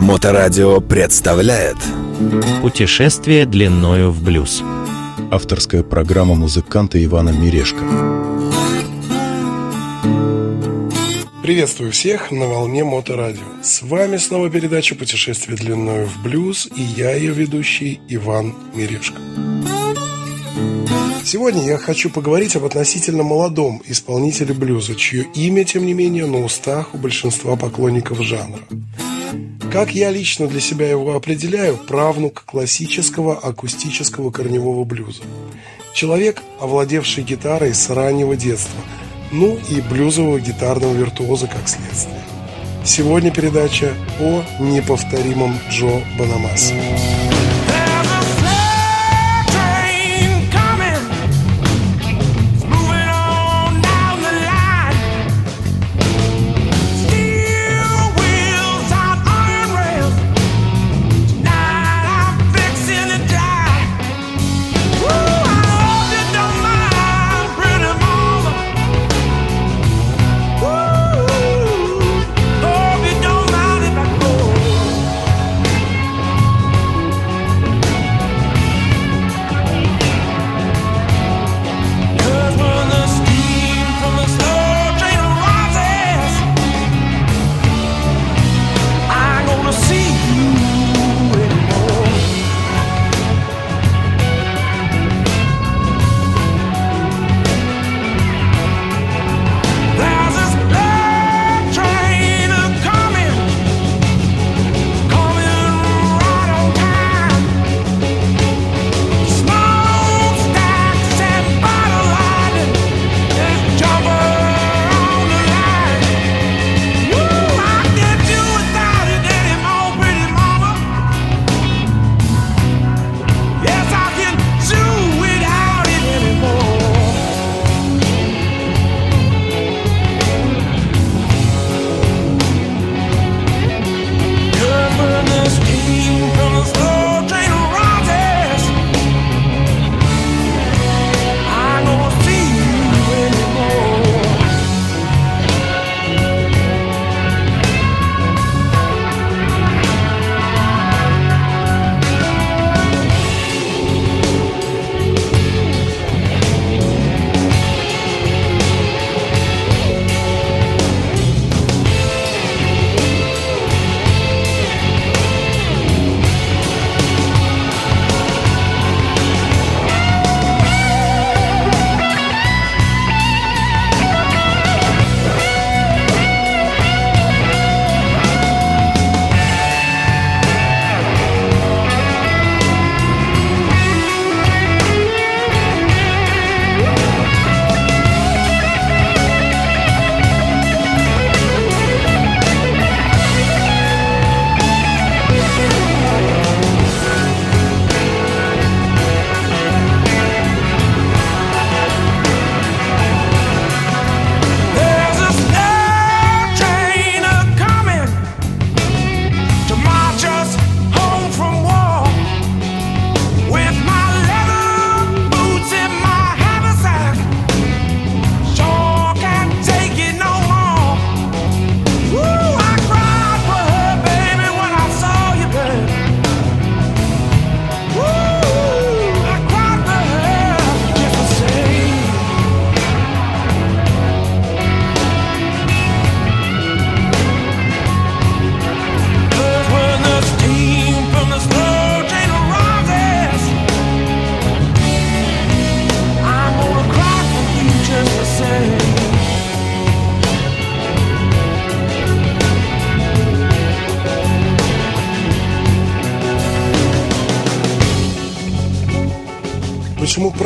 Моторадио представляет Путешествие длиною в блюз Авторская программа музыканта Ивана Мирешко Приветствую всех на волне Моторадио. С вами снова передача «Путешествие длиною в блюз» и я, ее ведущий Иван Мирешко. Сегодня я хочу поговорить об относительно молодом исполнителе блюза, чье имя, тем не менее, на устах у большинства поклонников жанра. Как я лично для себя его определяю, правнук классического акустического корневого блюза. Человек, овладевший гитарой с раннего детства, ну и блюзового гитарного виртуоза как следствие. Сегодня передача о неповторимом Джо Банамасе.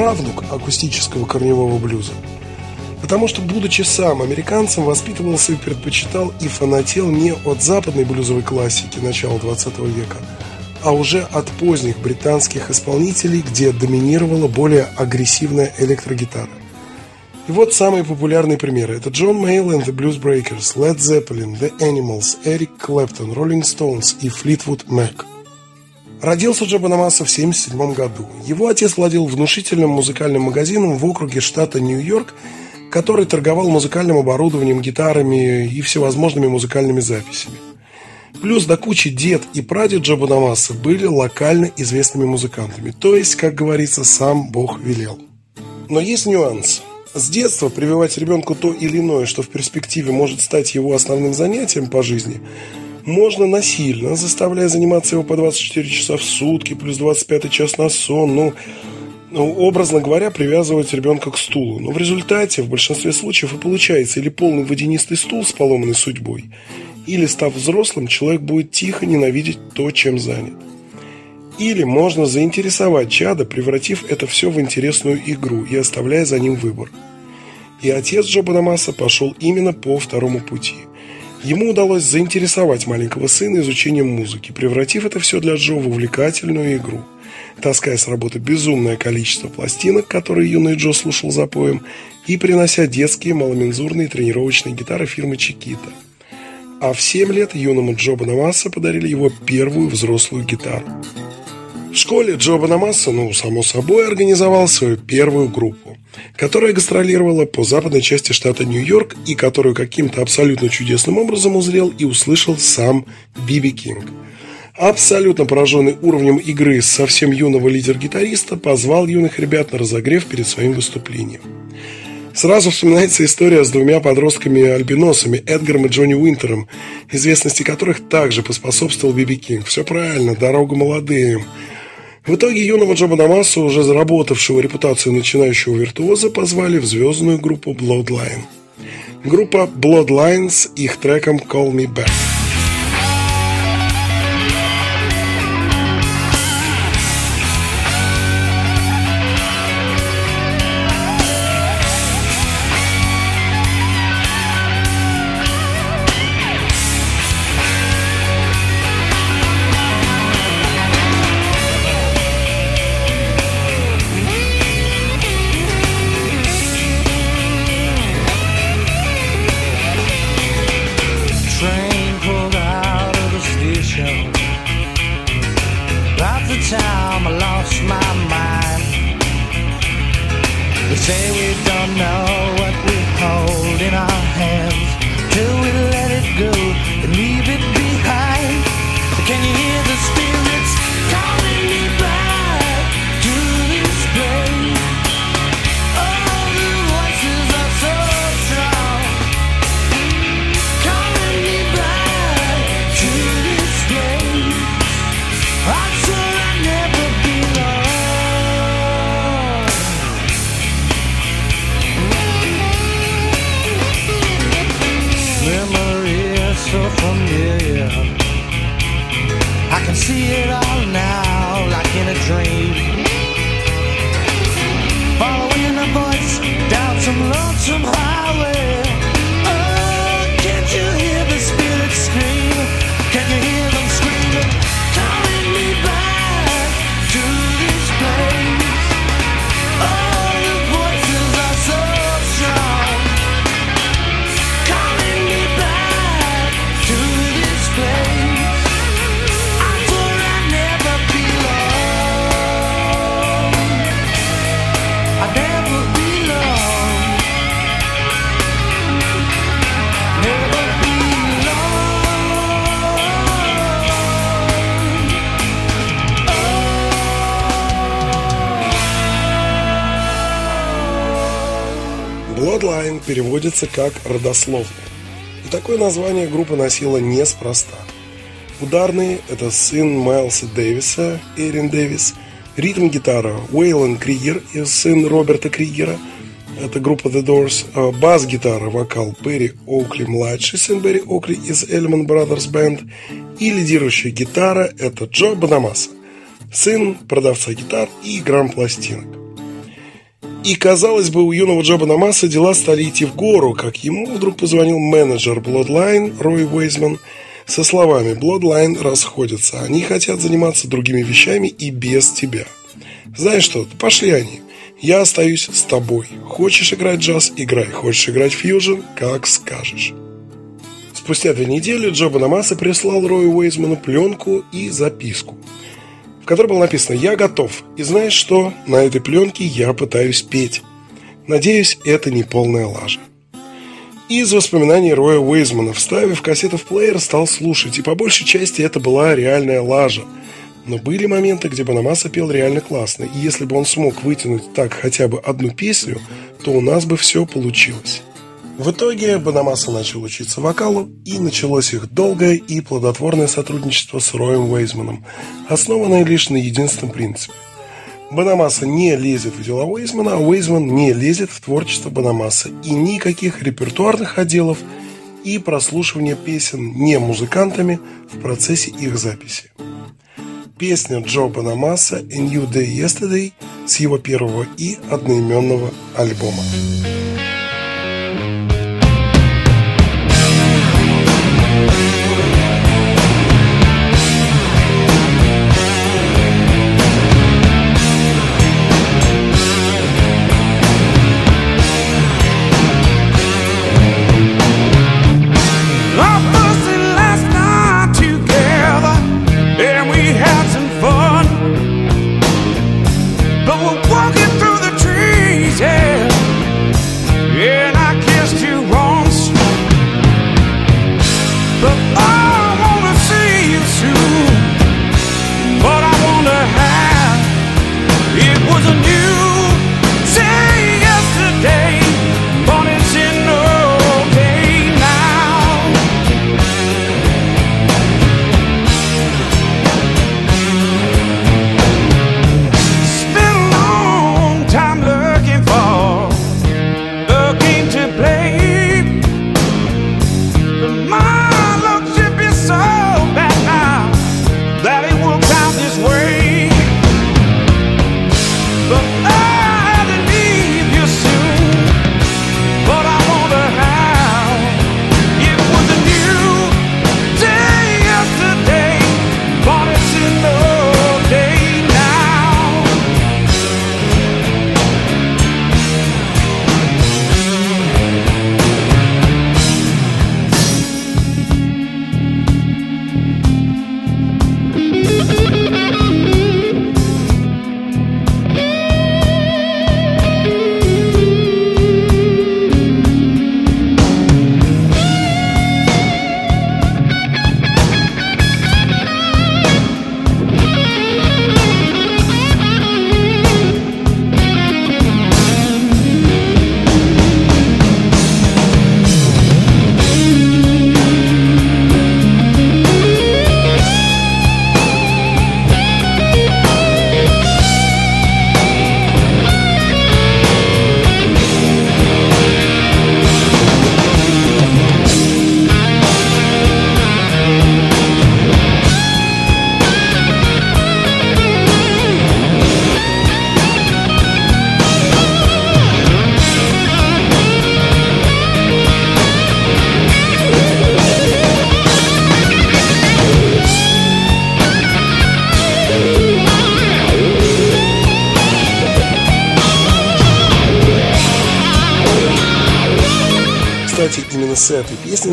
Правнук акустического корневого блюза? Потому что, будучи сам американцем, воспитывался и предпочитал и фанател не от западной блюзовой классики начала 20 века, а уже от поздних британских исполнителей, где доминировала более агрессивная электрогитара. И вот самые популярные примеры. Это Джон Мейл and the Blues Breakers, Led Zeppelin, The Animals, Эрик Клэптон, Rolling Stones и Fleetwood Mac. Родился Джо Банамаса в 1977 году. Его отец владел внушительным музыкальным магазином в округе штата Нью-Йорк, который торговал музыкальным оборудованием, гитарами и всевозможными музыкальными записями. Плюс до кучи дед и прадед Джо Бонамасса были локально известными музыкантами, то есть, как говорится, сам Бог велел. Но есть нюанс. С детства прививать ребенку то или иное, что в перспективе может стать его основным занятием по жизни, можно насильно, заставляя заниматься его по 24 часа в сутки, плюс 25 час на сон, ну, ну, образно говоря, привязывать ребенка к стулу. Но в результате, в большинстве случаев, и получается или полный водянистый стул с поломанной судьбой, или, став взрослым, человек будет тихо ненавидеть то, чем занят. Или можно заинтересовать чада, превратив это все в интересную игру и оставляя за ним выбор. И отец Джоба Намаса пошел именно по второму пути. Ему удалось заинтересовать маленького сына изучением музыки, превратив это все для Джо в увлекательную игру. Таская с работы безумное количество пластинок, которые юный Джо слушал за поем, и принося детские маломензурные тренировочные гитары фирмы Чикита. А в 7 лет юному Джо Бонамасса подарили его первую взрослую гитару. В школе Джо Бонамасса, ну, само собой, организовал свою первую группу, которая гастролировала по западной части штата Нью-Йорк и которую каким-то абсолютно чудесным образом узрел и услышал сам Биби Кинг. Абсолютно пораженный уровнем игры совсем юного лидер-гитариста позвал юных ребят на разогрев перед своим выступлением. Сразу вспоминается история с двумя подростками-альбиносами Эдгаром и Джонни Уинтером, известности которых также поспособствовал Биби Кинг. Все правильно, дорога молодым. В итоге юного Джоба Дамаса, уже заработавшего репутацию начинающего виртуоза, позвали в звездную группу Bloodline. Группа Bloodline с их треком «Call Me Back». train pulled out of the station. About the time I lost my mind. They say we don't know what we're holding on. Переводится как «родословная». И такое название группа носила неспроста. Ударные – это сын Майлса Дэвиса, Эрин Дэвис, ритм-гитара – Уэйлон Кригер и сын Роберта Кригера, это группа The Doors, а бас-гитара, вокал Берри Оукли младший, сын Берри Оукли из Эльман Brothers Band, и лидирующая гитара – это Джо Банамаса, сын продавца гитар и грамм-пластинок. И, казалось бы, у юного Джоба Намаса дела стали идти в гору, как ему вдруг позвонил менеджер Bloodline Рой Уэйзман со словами «Bloodline расходятся, они хотят заниматься другими вещами и без тебя». Знаешь что, пошли они. Я остаюсь с тобой. Хочешь играть джаз – играй. Хочешь играть фьюжн – как скажешь. Спустя две недели Джоба Намаса прислал Рою Уэйзману пленку и записку – в которой было написано «Я готов, и знаешь что? На этой пленке я пытаюсь петь». Надеюсь, это не полная лажа. Из воспоминаний Роя Уэйзмана, вставив кассету в плеер, стал слушать, и по большей части это была реальная лажа. Но были моменты, где Банамаса пел реально классно, и если бы он смог вытянуть так хотя бы одну песню, то у нас бы все получилось. В итоге Банамаса начал учиться вокалу, и началось их долгое и плодотворное сотрудничество с Роем Уэйзманом, основанное лишь на единственном принципе. Банамаса не лезет в дела Уэйзмана, а Уэйзман не лезет в творчество Банамаса, и никаких репертуарных отделов и прослушивания песен не музыкантами в процессе их записи. Песня Джо Банамаса «A New Day Yesterday» с его первого и одноименного альбома.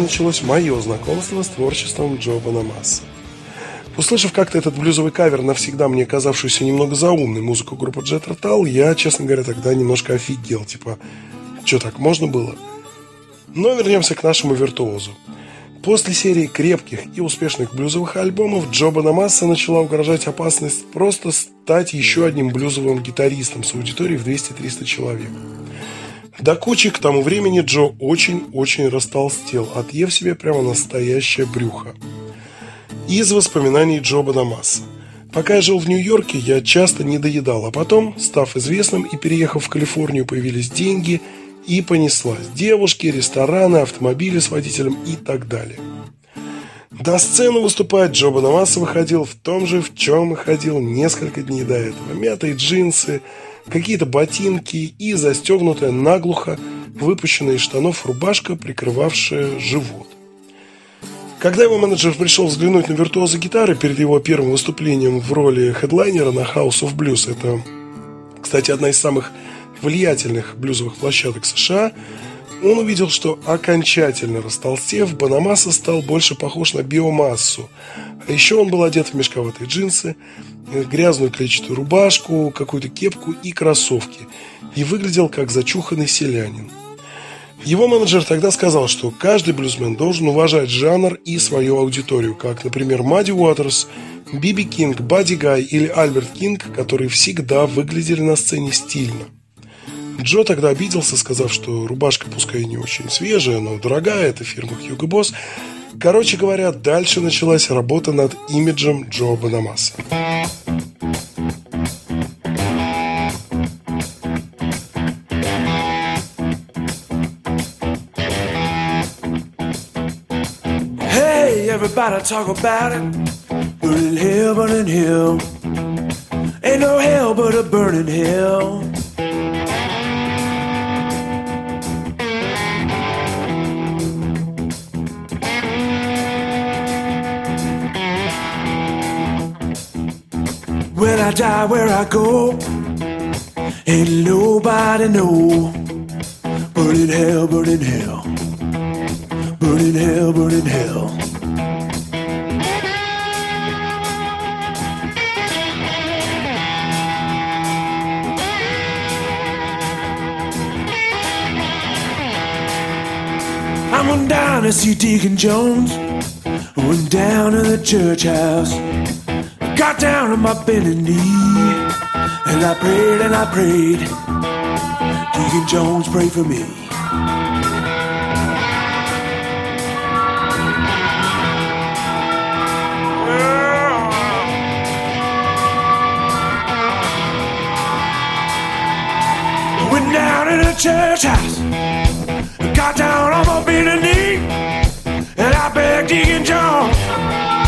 Началось мое знакомство с творчеством Джо Банамаса. Услышав как-то этот блюзовый кавер, навсегда мне казавшуюся немного заумной музыку группы Jet Rotal, я, честно говоря, тогда немножко офигел. Типа, что так можно было? Но вернемся к нашему виртуозу. После серии крепких и успешных блюзовых альбомов Джо Банамасса начала угрожать опасность просто стать еще одним блюзовым гитаристом с аудиторией в 200-300 человек. До кучи к тому времени Джо очень-очень растолстел, отъев себе прямо настоящее брюхо. Из воспоминаний Джо Бадамаса. Пока я жил в Нью-Йорке, я часто не доедал, а потом, став известным и переехав в Калифорнию, появились деньги и понеслась. Девушки, рестораны, автомобили с водителем и так далее. До сцены выступать Джо Бадамаса выходил в том же, в чем и ходил несколько дней до этого. Мятые джинсы, какие-то ботинки и застегнутая наглухо выпущенная из штанов рубашка, прикрывавшая живот. Когда его менеджер пришел взглянуть на виртуоза гитары перед его первым выступлением в роли хедлайнера на House of Blues, это, кстати, одна из самых влиятельных блюзовых площадок США, Он увидел, что окончательно растолстев, Банамаса стал больше похож на биомассу. А еще он был одет в мешковатые джинсы, грязную клетчатую рубашку, какую-то кепку и кроссовки. И выглядел как зачуханный селянин. Его менеджер тогда сказал, что каждый блюзмен должен уважать жанр и свою аудиторию, как, например, Мадди Уотерс, Биби Кинг, Бадди Гай или Альберт Кинг, которые всегда выглядели на сцене стильно. Джо тогда обиделся, сказав, что рубашка пускай не очень свежая, но дорогая, это фирма Hugo Boss. Короче говоря, дальше началась работа над имиджем Джо Банамаса. everybody talk about it. Burning hell, burning hell. Ain't no hell but a burning hell. Die, where I go, ain't nobody know. Burning hell, burning hell, burning hell, burning hell. I'm went down to see Deacon Jones. I went down to the church house. Got down on my bended knee. And I prayed and I prayed. Deacon Jones, pray for me. I went down to the church house got down on my bended knee and I begged Deacon John to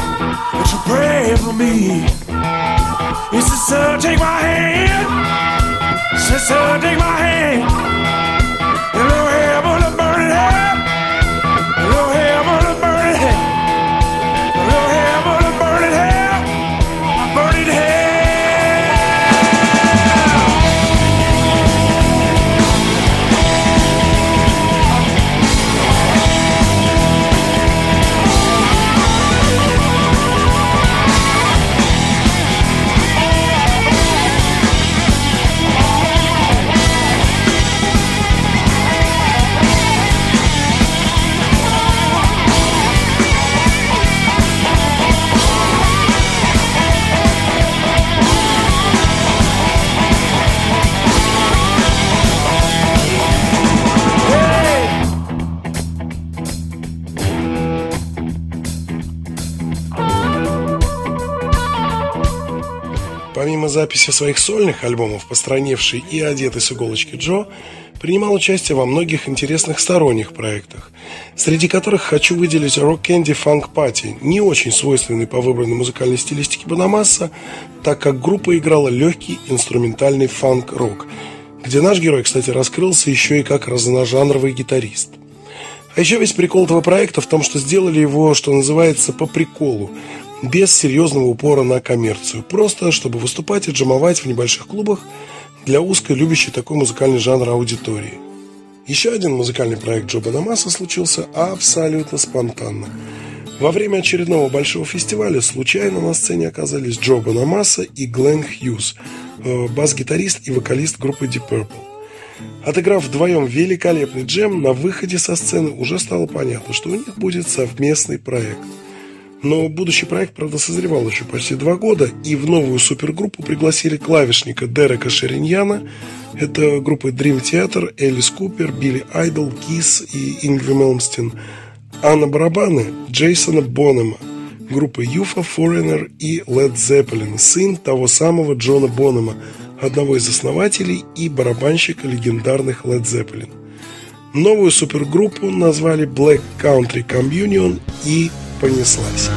pray for me. He said, son, take my hand. He son, take my hand. Записи своих сольных альбомов, постраневший и одетый с иголочки Джо принимал участие во многих интересных сторонних проектах, среди которых хочу выделить Rock Candy Funk Party, не очень свойственный по выбранной музыкальной стилистике Банамасса, так как группа играла легкий инструментальный фанк-рок, где наш герой, кстати, раскрылся еще и как разножанровый гитарист. А еще весь прикол этого проекта в том, что сделали его, что называется, по приколу, без серьезного упора на коммерцию, просто чтобы выступать и джамовать в небольших клубах для узкой любящей такой музыкальный жанр аудитории. Еще один музыкальный проект Джо Банамаса случился абсолютно спонтанно. Во время очередного большого фестиваля случайно на сцене оказались Джо Банамаса и Глен Хьюз, э, бас-гитарист и вокалист группы Deep Purple. Отыграв вдвоем великолепный джем, на выходе со сцены уже стало понятно, что у них будет совместный проект. Но будущий проект, правда, созревал еще почти два года, и в новую супергруппу пригласили клавишника Дерека Шериньяна. Это группы Dream Theater, Элис Купер, Билли Айдол, Кис и Ингви Мелмстин. А на барабаны Джейсона Бонема, группы Юфа, Foreigner и Led Zeppelin, сын того самого Джона Бонема, одного из основателей и барабанщика легендарных Led Zeppelin. Новую супергруппу назвали Black Country Communion и понеслась.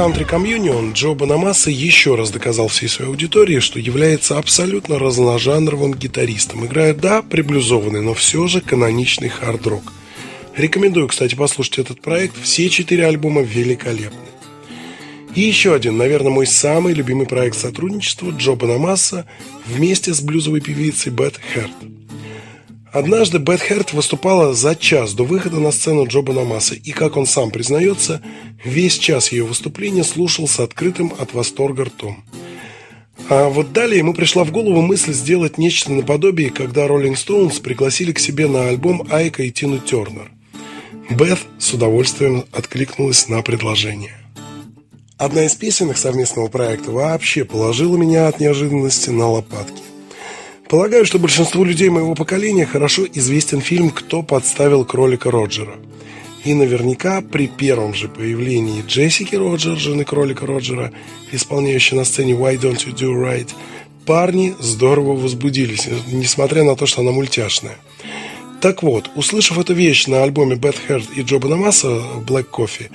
Country Communion Джо Банамасса еще раз доказал всей своей аудитории, что является абсолютно разножанровым гитаристом. Играет, да, приблюзованный, но все же каноничный хард-рок. Рекомендую, кстати, послушать этот проект. Все четыре альбома великолепны. И еще один, наверное, мой самый любимый проект сотрудничества Джо Банамасса вместе с блюзовой певицей Бет Херт. Однажды Бет Херт выступала за час до выхода на сцену Джо Банамасса, и, как он сам признается, весь час ее выступления слушал с открытым от восторга ртом. А вот далее ему пришла в голову мысль сделать нечто наподобие, когда Роллинг Стоунс пригласили к себе на альбом Айка и Тину Тернер. Бет с удовольствием откликнулась на предложение. Одна из песен их совместного проекта вообще положила меня от неожиданности на лопатки. Полагаю, что большинству людей моего поколения хорошо известен фильм «Кто подставил кролика Роджера». И наверняка при первом же появлении Джессики Роджер, жены кролика Роджера, исполняющей на сцене «Why don't you do right», парни здорово возбудились, несмотря на то, что она мультяшная. Так вот, услышав эту вещь на альбоме Bad Heart и Джоба Намаса Black Coffee,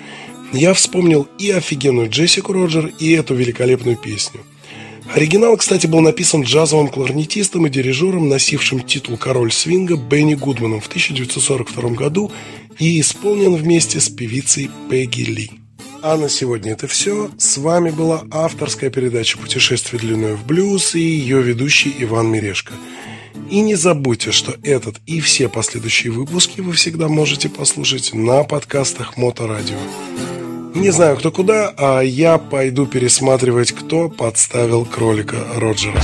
я вспомнил и офигенную Джессику Роджер, и эту великолепную песню. Оригинал, кстати, был написан джазовым кларнетистом и дирижером, носившим титул «Король свинга» Бенни Гудманом в 1942 году и исполнен вместе с певицей Пегги Ли. А на сегодня это все. С вами была авторская передача «Путешествие длиной в блюз» и ее ведущий Иван Мирешко. И не забудьте, что этот и все последующие выпуски вы всегда можете послушать на подкастах Моторадио. Не знаю, кто куда, а я пойду пересматривать, кто подставил кролика Роджера.